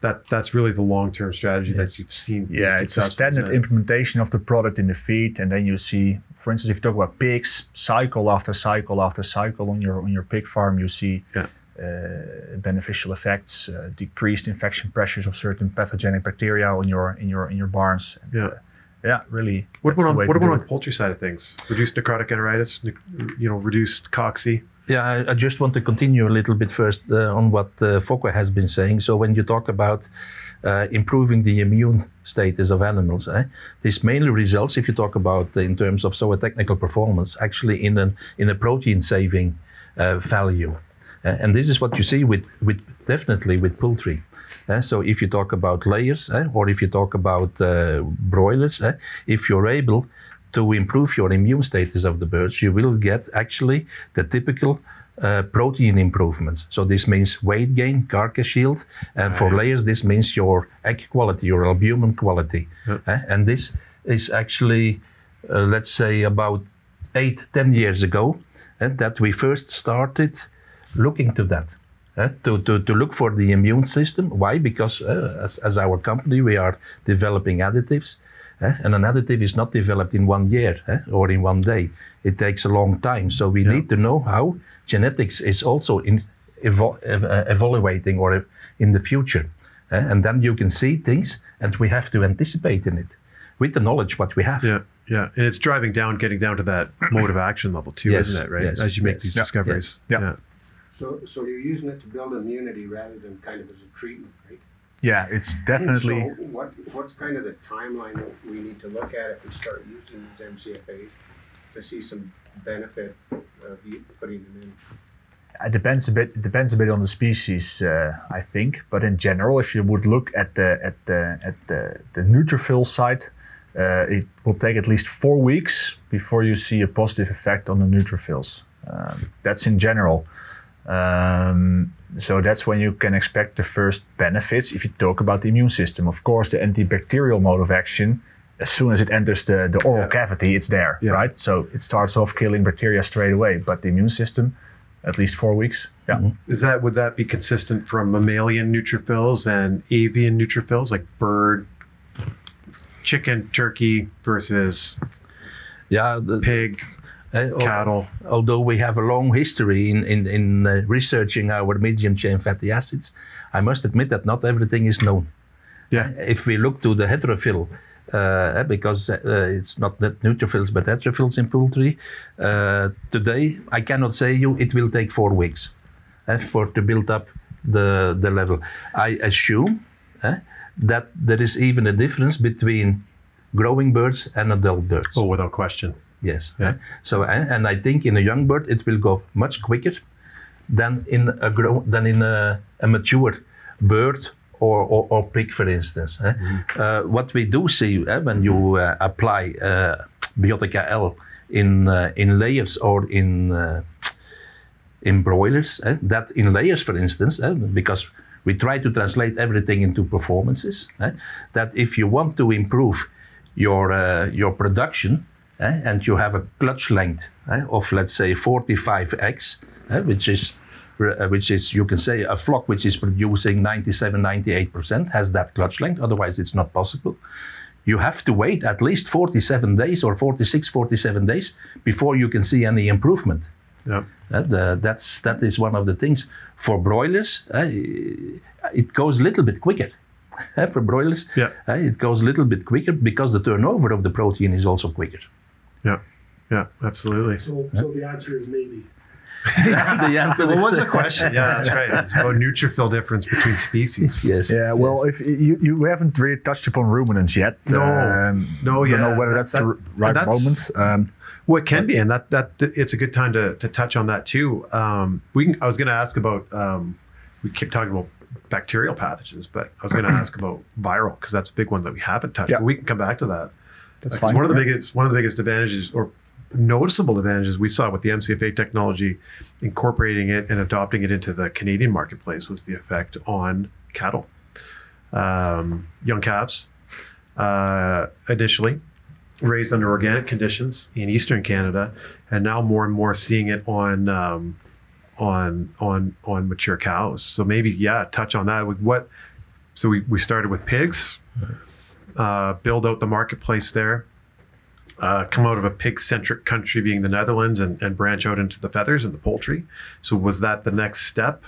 that that's really the long term strategy yeah. that you've seen. Yeah, it's a standard implementation of the product in the feed, and then you see, for instance, if you talk about pigs, cycle after cycle after cycle on your on your pig farm, you see. Yeah. Uh, beneficial effects, uh, decreased infection pressures of certain pathogenic bacteria on your in your in your barns. And, yeah, uh, yeah, really. What about on, what about on the poultry side of things? Reduced necrotic enteritis, you know, reduced cocci. Yeah, I, I just want to continue a little bit first uh, on what uh, Foko has been saying. So when you talk about uh, improving the immune status of animals, eh, this mainly results, if you talk about in terms of zootechnical performance, actually in an in a protein saving uh, value, Uh, and this is what you see with with definitely with poultry. Uh, so if you talk about layers, eh, or if you talk about uh, broilers, eh, if you're able to improve your immune status of the birds, you will get actually the typical uh, protein improvements. So this means weight gain, carcass yield, and for layers, this means your egg quality, your albumin quality. eh, and this is actually, uh, let's say, about eight, ten years ago, that we first started looking to that. eh, to, to, to look for the immune system. Why? Because uh, as, as our company, we are developing additives. eh, and an additive is not developed in one year eh, or in one day. It takes a long time. So we need to know how genetics is also in evo- ev- uh, evaluating or in the future. and then you can see things and we have to anticipate in it with the knowledge what we have. Yeah, yeah, and it's driving down, getting down to that mode of action level too, Yes, isn't it? Right, yes, as you make yes. these Yeah, discoveries. yes, yeah. So, so you're using it to build immunity rather than kind of as a treatment, right? Yeah, it's definitely. So what, what's kind of the timeline that we need to look at if we start using these MCFAs to see some benefit of putting them in? It depends a bit. It depends a bit on the species, uh, I think. But in general, if you would look at the at the at the, the neutrophil side, uh, it will take at least four weeks before you see a positive effect on the neutrophils. Um, that's in general. Um, so that's when you can expect the first benefits if you talk about the immune system. Of course, the antibacterial mode of action, as soon as it enters the, the oral Yeah. cavity, it's there, Yeah. right? So it starts off killing bacteria straight away. But the immune system, at least four weeks. Yeah. Is that would that be consistent from mammalian neutrophils and avian neutrophils, like bird, chicken, turkey versus Yeah, the, pig, eh, al- cattle? although we have a long history in, in, in uh, researching our medium chain fatty acids, I must admit that not everything is known. Yeah, If we look to the heterophil, uh, because uh, it's not that neutrophils but heterophils in poultry, uh, today I cannot say you it will take four weeks uh, for to build up the, the level. I assume uh, that there is even a difference between growing birds and adult birds. oh, without question. Yes. Yeah. So and, and I think in a young bird it will go much quicker than in a grow than in a, a mature bird or, or, or pig, for instance. eh. Uh, what we do see eh, when you uh, apply uh, Biotica L in uh, in layers or in uh, in broilers, eh, that in layers, for instance, eh, because we try to translate everything into performances. eh, that if you want to improve your uh, your production and you have a clutch length of let's say 45x, eh, which is uh, which is you can say a flock which is producing 97 98% has that clutch length otherwise it's not possible you have to wait at least 47 days or 46 47 days before you can see any improvement Yeah, uh, the, that's that is one of the things for broilers. Uh, it goes a little bit quicker. For broilers, Yeah. uh, it goes a little bit quicker because the turnover of the protein is also quicker. Yeah, yeah, absolutely. So, so the answer is maybe. the answer What is- was the question? Yeah, that's right. It's about neutrophil difference between species. Yes. Yeah, well, yes. if you, you haven't really touched upon ruminants yet. No. um, No, Don't know whether that- that's that- the right that's- moment. Um, Well, it can be, and that that it's a good time to to touch on that too. Um, we can, I was going to ask about. Um, we keep talking about bacterial pathogens, but I was going to ask about viral because that's a big one that we haven't touched. Yeah. But we can come back to that. That's fine. One of the biggest one of the biggest advantages or noticeable advantages we saw with the MCFA technology, incorporating it and adopting it into the Canadian marketplace was the effect on cattle, um, young calves, uh, initially raised under organic conditions in eastern Canada, and now more and more seeing it on um, on on on mature cows. So maybe yeah, touch on that. What? So we we started with pigs, uh, build out the marketplace there. Uh, come out of a pig-centric country, being the Netherlands, and, and branch out into the feathers and the poultry. So was that the next step?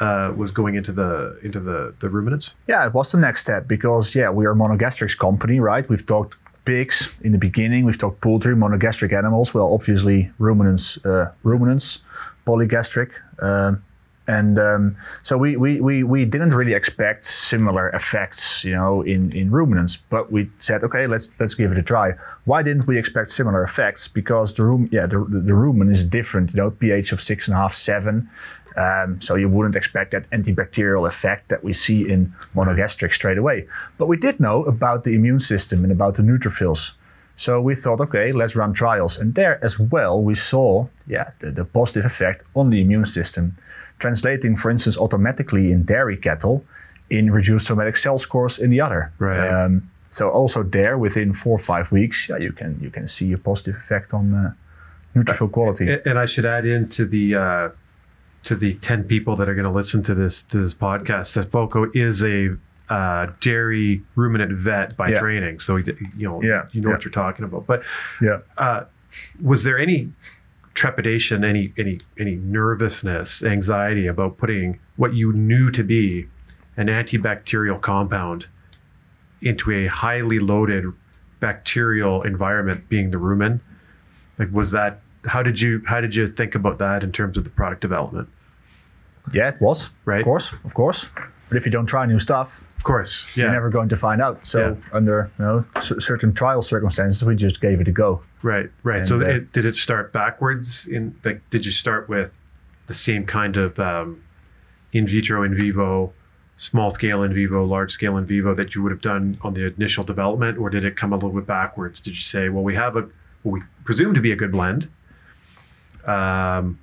Uh, was going into the into the the ruminants? Yeah, it was the next step because yeah, we are a monogastrics company, right? We've talked pigs in the beginning. We've talked poultry, monogastric animals. Well, obviously ruminants, uh, ruminants, polygastric. Um, and um, so we, we, we, we didn't really expect similar effects, you know, in, in ruminants. But we said, okay, let's let's give it a try. Why didn't we expect similar effects? Because the room, yeah, the, the rumen is different. You know, pH of six and a half, seven. Um, so you wouldn't expect that antibacterial effect that we see in monogastric straight away. But we did know about the immune system and about the neutrophils. So we thought, okay, let's run trials. And there as well, we saw, yeah, the, the positive effect on the immune system, translating, for instance, automatically in dairy cattle in reduced somatic cell scores in the udder. Right. Um, so also there, within four or five weeks, yeah, you can you can see a positive effect on uh, neutrophil quality. And, and I should add into the uh, to the ten people that are going to listen to this to this podcast that Foko is a uh, dairy ruminant vet by Yeah. training, so you know Yeah, you know yeah. what you're talking about. But yeah. uh, was there any trepidation, any any any nervousness, anxiety about putting what you knew to be an antibacterial compound into a highly loaded bacterial environment, being the rumen? Like, was that how did you how did you think about that in terms of the product development? Yeah, it was. Right. Of course, of course. But if you don't try new stuff, Of course, you're never going to find out. So Yeah. under you know c- certain trial circumstances, we just gave it a go. right, right. And, so, uh, it, did it start backwards? In like, did you start with the same kind of um, in vitro, in vivo, small scale in vivo, large scale in vivo that you would have done on the initial development, or did it come a little bit backwards? Did you say, well, we have a what we presume to be a good blend? Um,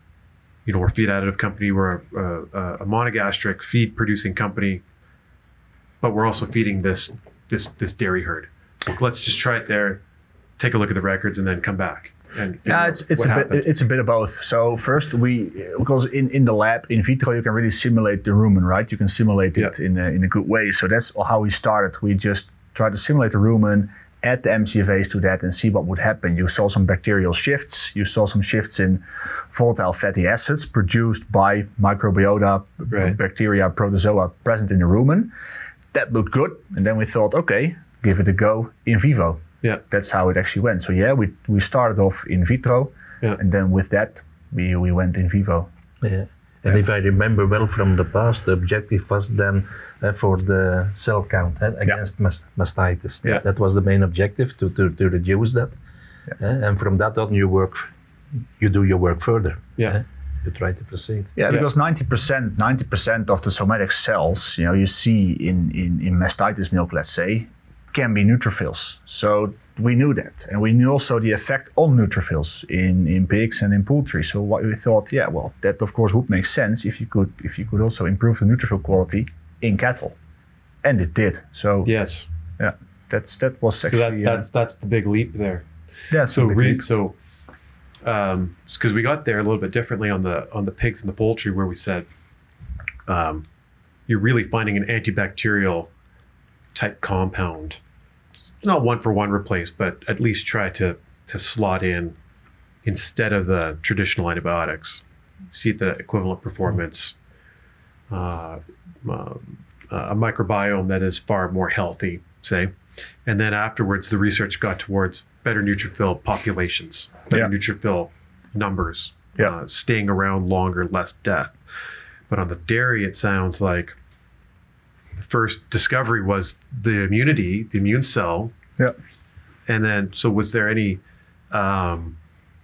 you know, we're a feed additive company, we're a, a, a monogastric feed producing company, but we're also feeding this this this dairy herd. Look, let's just try it there, take a look at the records, and then come back. And Yeah, it's it's a happened. bit it's a bit of both. So first we because in, in the lab in vitro you can really simulate the rumen, right? You can simulate it Yeah. in a, in a good way. So that's how we started. We just tried to simulate the rumen, add the MCFAs to that, and see what would happen. You saw some bacterial shifts. You saw some shifts in volatile fatty acids produced by microbiota, Right. bacteria, protozoa present in the rumen. That looked good, and then we thought, okay, give it a go in vivo yeah, that's how it actually went. So yeah, we we started off in vitro, Yeah. and then with that we we went in vivo. Yeah. And if I remember well from the past, the objective was then uh, for the cell count uh, against mas- mastitis. Yeah. That was the main objective to, to, to reduce that. Uh, and from that on, you work, you do your work further. Yeah. Uh, you try to proceed. Yeah, Yeah. because ninety percent ninety percent of the somatic cells, you know, you see in, in in mastitis milk, let's say, can be neutrophils. So we knew that, and we knew also the effect on neutrophils in in pigs and in poultry. So what we thought, yeah, well, that of course would make sense if you could if you could also improve the neutrophil quality in cattle, and it did. So yes. yeah, that's that was So actually that, uh, that's that's the big leap there. yeah. So big re, leap. So um because we got there a little bit differently on the on the pigs and the poultry where we said um you're really finding an antibacterial type compound. Not one for one replace but at least try to to slot in instead of the traditional antibiotics. See the equivalent performance uh, um, a microbiome that is far more healthy say. And then afterwards the research got towards better neutrophil populations better Yeah. neutrophil numbers Yeah. uh, staying around longer less death but on the dairy it sounds like the first discovery was the immunity the immune cell Yeah. and then so was there any um,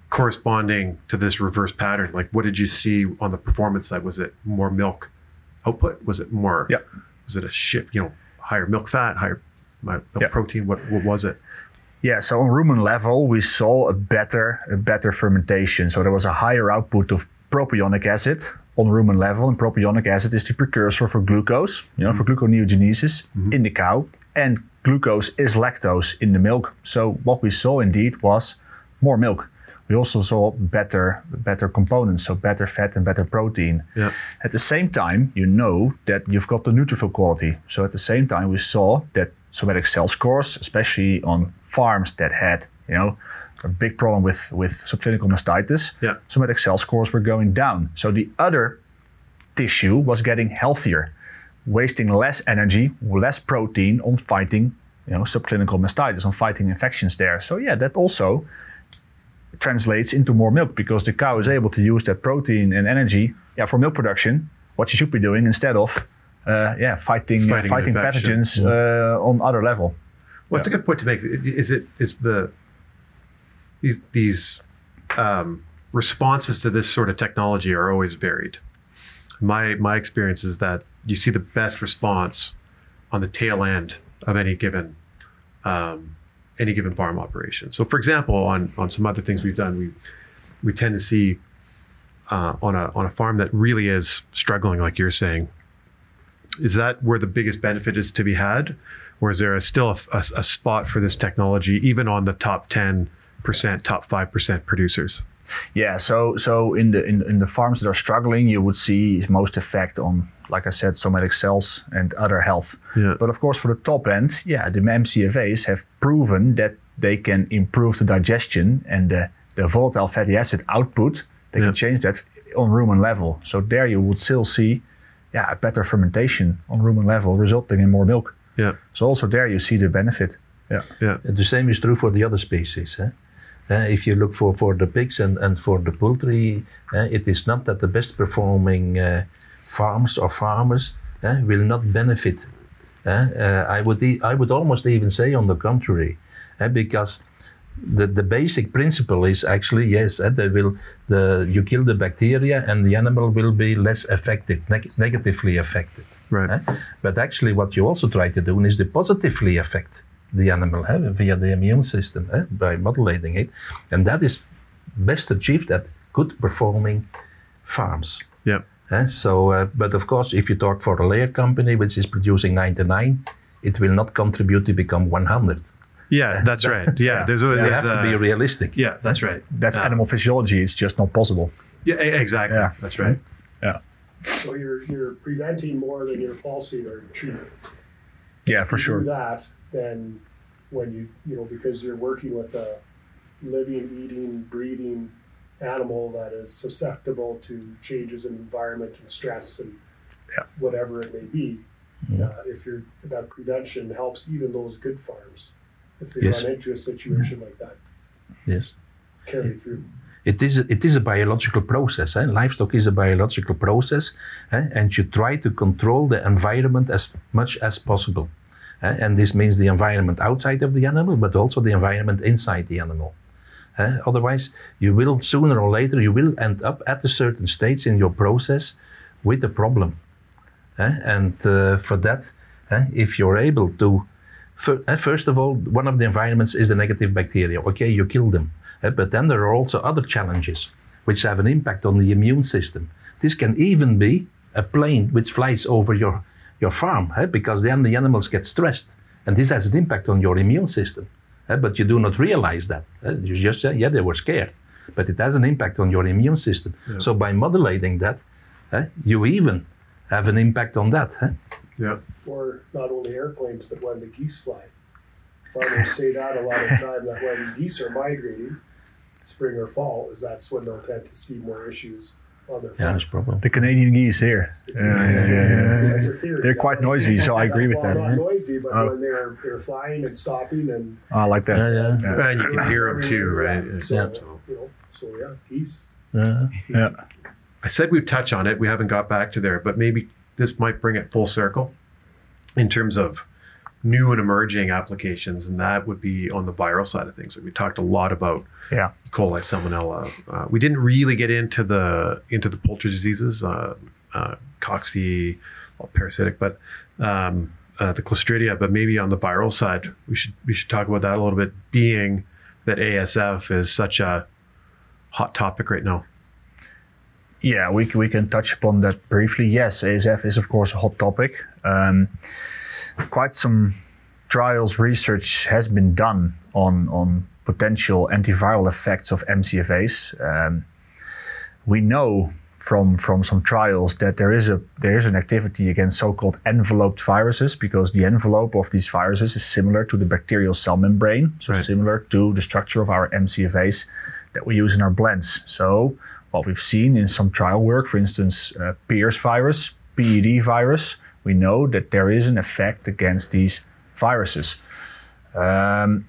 corresponding to this reverse pattern like what did you see on the performance side was it more milk output was it more Yeah. was it a shift you know higher milk fat higher milk Yeah. protein what, what was it Yeah, so on rumen level, we saw a better, a better fermentation. So there was a higher output of propionic acid on rumen level, and propionic acid is the precursor for glucose, you know, for mm-hmm. gluconeogenesis mm-hmm. in the cow, and glucose is lactose in the milk. So what we saw indeed was more milk. We also saw better, better components, so better fat and better protein. yeah At the same time, you know that you've got the neutrophil quality. So at the same time, we saw that somatic cell scores, especially on farms that had, you know, a big problem with with subclinical mastitis, Yeah. somatic cell scores were going down. So the udder tissue was getting healthier, wasting less energy, less protein on fighting, you know, subclinical mastitis on fighting infections there. So yeah, that also translates into more milk because the cow is able to use that protein and energy yeah, for milk production, what she should be doing instead of yeah, fighting fighting, fighting pathogens uh, on other level. Well, it's a good point to make. Is it is the these these um, responses to this sort of technology are always varied. My my experience is that you see the best response on the tail end of any given um, any given farm operation. So, for example, on on some other things we've done, we we tend to see uh, on a on a farm that really is struggling, like you're saying. Is that where the biggest benefit is to be had, or is there a, still a, a, a spot for this technology, even on the top ten percent, top five percent producers? Yeah, so so in the in, in the farms that are struggling, you would see most effect on, like I said, somatic cells and udder health. Yeah. But of course, for the top end, yeah, the MCFAs have proven that they can improve the digestion and the, the volatile fatty acid output. They yeah. can change that on rumen level. So there you would still see, yeah, a better fermentation on rumen level, resulting in more milk. Yeah. So also there you see the benefit. Yeah. Yeah. The same is true for the other species. Eh? Uh, if you look for, for the pigs and, and for the poultry, uh, it is not that the best performing uh, farms or farmers will not benefit. I would e- I would almost even say on the contrary, because the, the basic principle is actually yes, they will the you kill the bacteria and the animal will be less affected, neg- negatively affected. Right. But actually, what you also try to do is to positively affect the animal eh, via the immune system eh, by modulating it. And that is best achieved at good performing farms. Yeah. Eh, so, uh, but of course, if you talk for a layer company which is producing 99, it will not contribute to become 100. Yeah, that's right. Yeah, yeah. there's, a, there's you have to be realistic. Yeah, that's right. That's uh, animal physiology. It's just not possible. Yeah, exactly. Yeah. That's right. Yeah. So you're you're preventing more than you're pulsing or treating. Yeah, for sure. that then when you you know because you're working with a living, eating, breathing animal that is susceptible to changes in environment and stress and yeah. whatever it may be. Mm-hmm. Uh, if you're that prevention helps even those good farms if they yes. run into a situation like that. Yes. Carry through. It is, a, it is a biological process. Eh? Livestock is a biological process, eh? and you try to control the environment as much as possible. Uh, and this means the environment outside of the animal, but also the environment inside the animal. Uh, otherwise, you will sooner or later you will end up at a certain stage in your process with a problem. Uh, and for that, if you're able to, first of all, one of the environments is the negative bacteria. Okay, you kill them, but then there are also other challenges which have an impact on the immune system. This can even be a plane which flies over your your farm, eh? because then the animals get stressed. And this has an impact on your immune system. Eh? But you do not realize that. Eh? You just say, yeah, they were scared. But it has an impact on your immune system. Yeah. So by modulating that, eh, you even have an impact on that. Yeah. Or not only airplanes, but when the geese fly. Farmers say that a lot of time that when geese are migrating, spring or fall, is that's when they'll tend to see more issues yeah, that's problem. The Canadian geese here. Yeah, yeah, yeah, They're quite noisy, so I agree with that. Not noisy, but oh. when they're they're flying and stopping and. Oh, I like that. Yeah, yeah. And you can hear them too, right? So, yeah. You know, so yeah, geese. Yeah. yeah. I said we'd touch on it. We haven't got back to there, but maybe this might bring it full circle in terms of new and emerging applications, and that would be on the viral side of things. we talked a lot about yeah. E. coli, salmonella. Uh, we didn't really get into the into the poultry diseases, uh, uh, cocci, well, parasitic, but um, uh, the Clostridia. But maybe on the viral side, we should we should talk about that a little bit. Being that ASF is such a hot topic right now. Yeah, we, we can touch upon that briefly. Yes, ASF is of course a hot topic. Um, quite some trials research has been done on, on potential antiviral effects of MCFAs. Um, we know from, from some trials that there is a there is an activity against so-called enveloped viruses because the envelope of these viruses is similar to the bacterial cell membrane, so right. similar to the structure of our MCFAs that we use in our blends. So what we've seen in some trial work, for instance, uh, PRRS virus, PED virus, we know that there is an effect against these viruses. Um,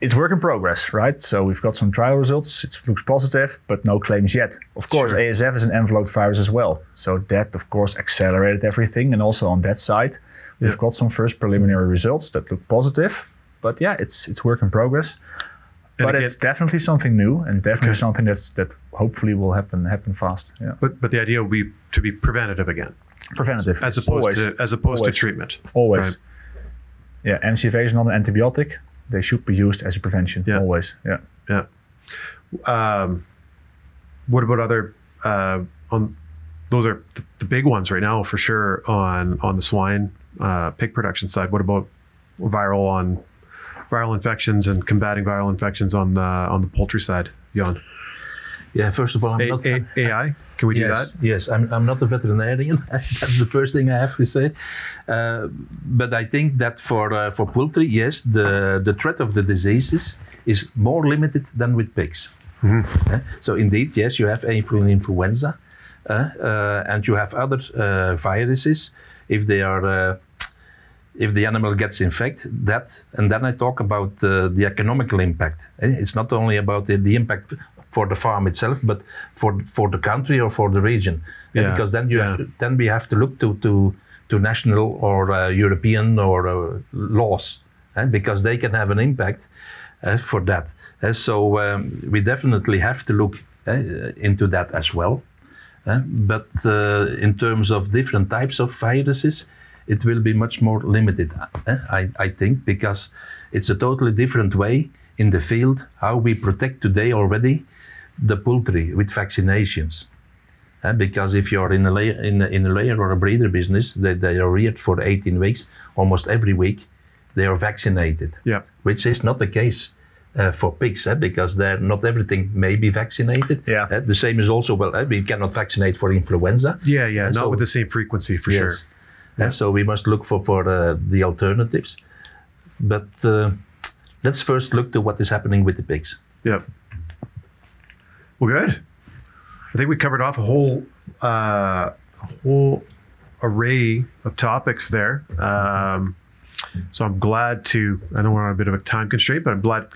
it's work in progress, right? So we've got some trial results. It looks positive, but no claims yet. Of course, Sure. ASF is an enveloped virus as well. So that, of course, accelerated everything. And also on that side, we've Yeah. got some first preliminary results that look positive. But yeah, it's it's work in progress. But again- it's definitely something new and definitely Okay. something that's that hopefully will happen happen fast. Yeah, But but the idea will be to be preventative again, preventative as opposed always, to as opposed Always. to treatment. always. Right. Yeah, MCFA is not an antibiotic. They should be used as a prevention Yeah. always. Yeah. Yeah. Um, what about other uh, on? Those are the, the big ones right now for sure on on the swine uh, pig production side. What about viral on viral infections and combating viral infections on the on the poultry side, Jan? Yeah, first of all, I'm A, not. A, AI? Can we do yes, that? Yes, I'm, I'm not a veterinarian. That's the first thing I have to say. Uh, but I think that for uh, for poultry, yes, the the threat of the diseases is more limited than with pigs. Uh, so indeed, yes, you have influenza, uh, uh, and you have other uh, viruses if they are. If the animal gets infected, that and then I talk about uh, the economical impact. Eh, It's not only about the, the impact for the farm itself, but for for the country or for the region. Eh, Yeah, Because then you yeah. have then we have to look to to to national or uh, European or uh, laws, eh, because they can have an impact uh, for that. So um, we definitely have to look uh, into that as well. But uh, in terms of different types of viruses, it will be much more limited, uh, I, I think, because it's a totally different way in the field how we protect today already the poultry with vaccinations. Uh, because if you're in a layer, in a, in a layer or a breeder business, they, they are reared for 18 weeks, almost every week, they are vaccinated Yeah. which is not the case uh, for pigs, eh, because they're not everything may be vaccinated. Yeah. Eh, the same is also well, eh, we cannot vaccinate for influenza. Yeah, yeah. And not so- with the same frequency for sure. Yes. Eh, so we must look for for uh, the alternatives. But uh, let's first look to what is happening with the pigs. Yeah. Well, good. I think we covered off a whole uh, a whole array of topics there. Um, so I'm glad to. I know we're on a bit of a time constraint, but I'm glad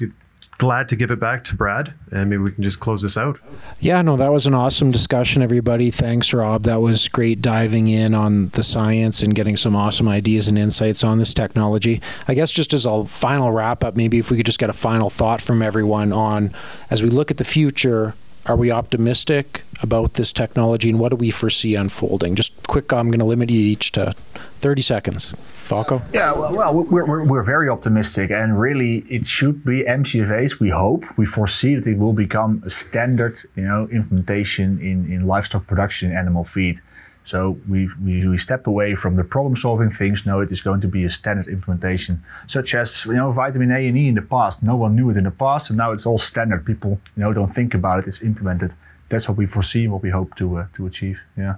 glad to give it back to Brad, and maybe we can just close this out. Yeah, no, that was an awesome discussion, everybody. Thanks, Rob. That was great diving in on the science and getting some awesome ideas and insights on this technology. I guess just as a final wrap up, maybe if we could just get a final thought from everyone on as we look at the future, are we optimistic about this technology and what do we foresee unfolding? Just quick, I'm going to limit you each to 30 seconds. Foko? Yeah, well, well we're, we're, we're very optimistic, and really, it should be MCFAs. We hope, we foresee that it will become a standard, you know, implementation in, in livestock production, and animal feed. So we, we we step away from the problem-solving things. No, it is going to be a standard implementation, such as you know vitamin A and E in the past. No one knew it in the past, and now it's all standard. People you know don't think about it. It's implemented. That's what we foresee, what we hope to uh, to achieve. Yeah.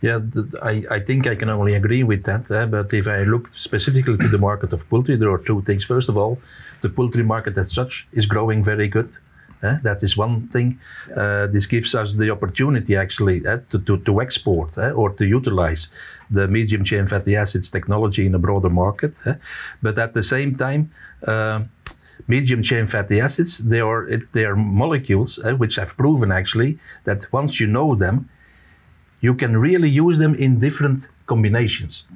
Yeah, I, I think I can only agree with that. eh, but if I look specifically to the market of poultry, there are two things. First of all, the poultry market as such is growing very good. Eh, that is one thing. Uh, this gives us the opportunity actually eh, to, to, to export eh, or to utilize the medium chain fatty acids technology in a broader market. eh. But at the same time, uh, medium chain fatty acids, they are, they are molecules eh, which have proven actually that once you know them, you can really use them in different combinations.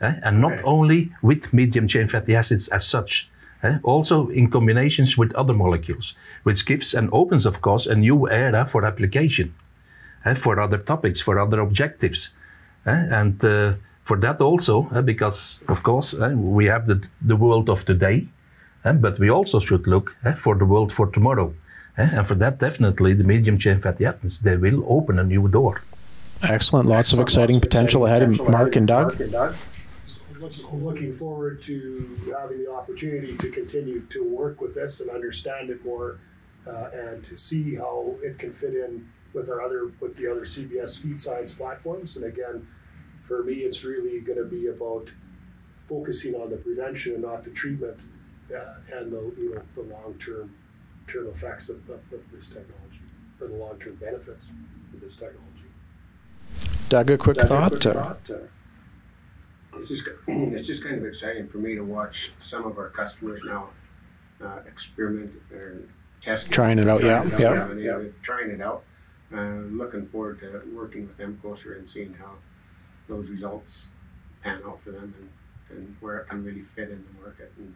eh, And not only with medium chain fatty acids as such, also in combinations with other molecules, which gives and opens, of course, a new era for application eh, for other topics, for other objectives. eh, And uh, for that also, eh, because, of course, eh, we have the, the world of today, eh, but we also should look eh, for the world for tomorrow. eh, And for that, definitely, the medium chain fatty acids, they will open a new door. Excellent. Lots of exciting potential ahead. And Mark and Doug? I'm looking forward to having the opportunity to continue to work with this and understand it more, uh, and to see how it can fit in with our other with the other CBS feed science platforms. And again, for me, it's really going to be about focusing on the prevention and not the treatment, uh, and the you know the long term term effects of, of, of this technology or the long term benefits of this technology. Doug, a quick Doug, a thought? quick Uh, thought, it's just it's just kind of exciting for me to watch some of our customers now uh, experiment or test Trying it out, yeah, trying it yeah. out, yeah, trying it out. Uh, looking forward to working with them closer and seeing how those results pan out for them and, and where it can really fit in the market, and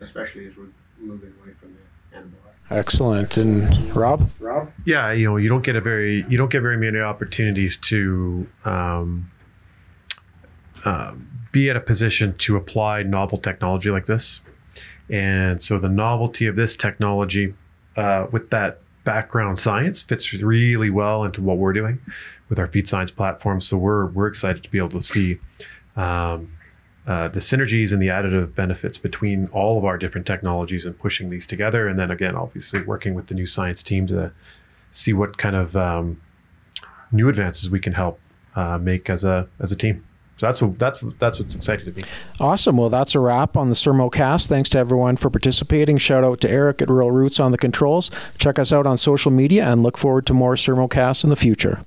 especially as we're moving away from the antibiotics. Excellent. And Rob? Rob? Yeah, you know, you don't get a very you don't get very many opportunities to um, uh, be at a position to apply novel technology like this, and so the novelty of this technology uh, with that background science fits really well into what we're doing with our feed science platform. So we're we're excited to be able to see. Um, uh, the synergies and the additive benefits between all of our different technologies and pushing these together. And then again, obviously working with the Nuscience team to see what kind of um, new advances we can help uh, make as a as a team. So that's what that's that's what's exciting to me. Awesome. Well, that's a wrap on the Sermocast. Thanks to everyone for participating. Shout out to Eric at Real Roots on the controls. Check us out on social media and look forward to more Sermocasts in the future.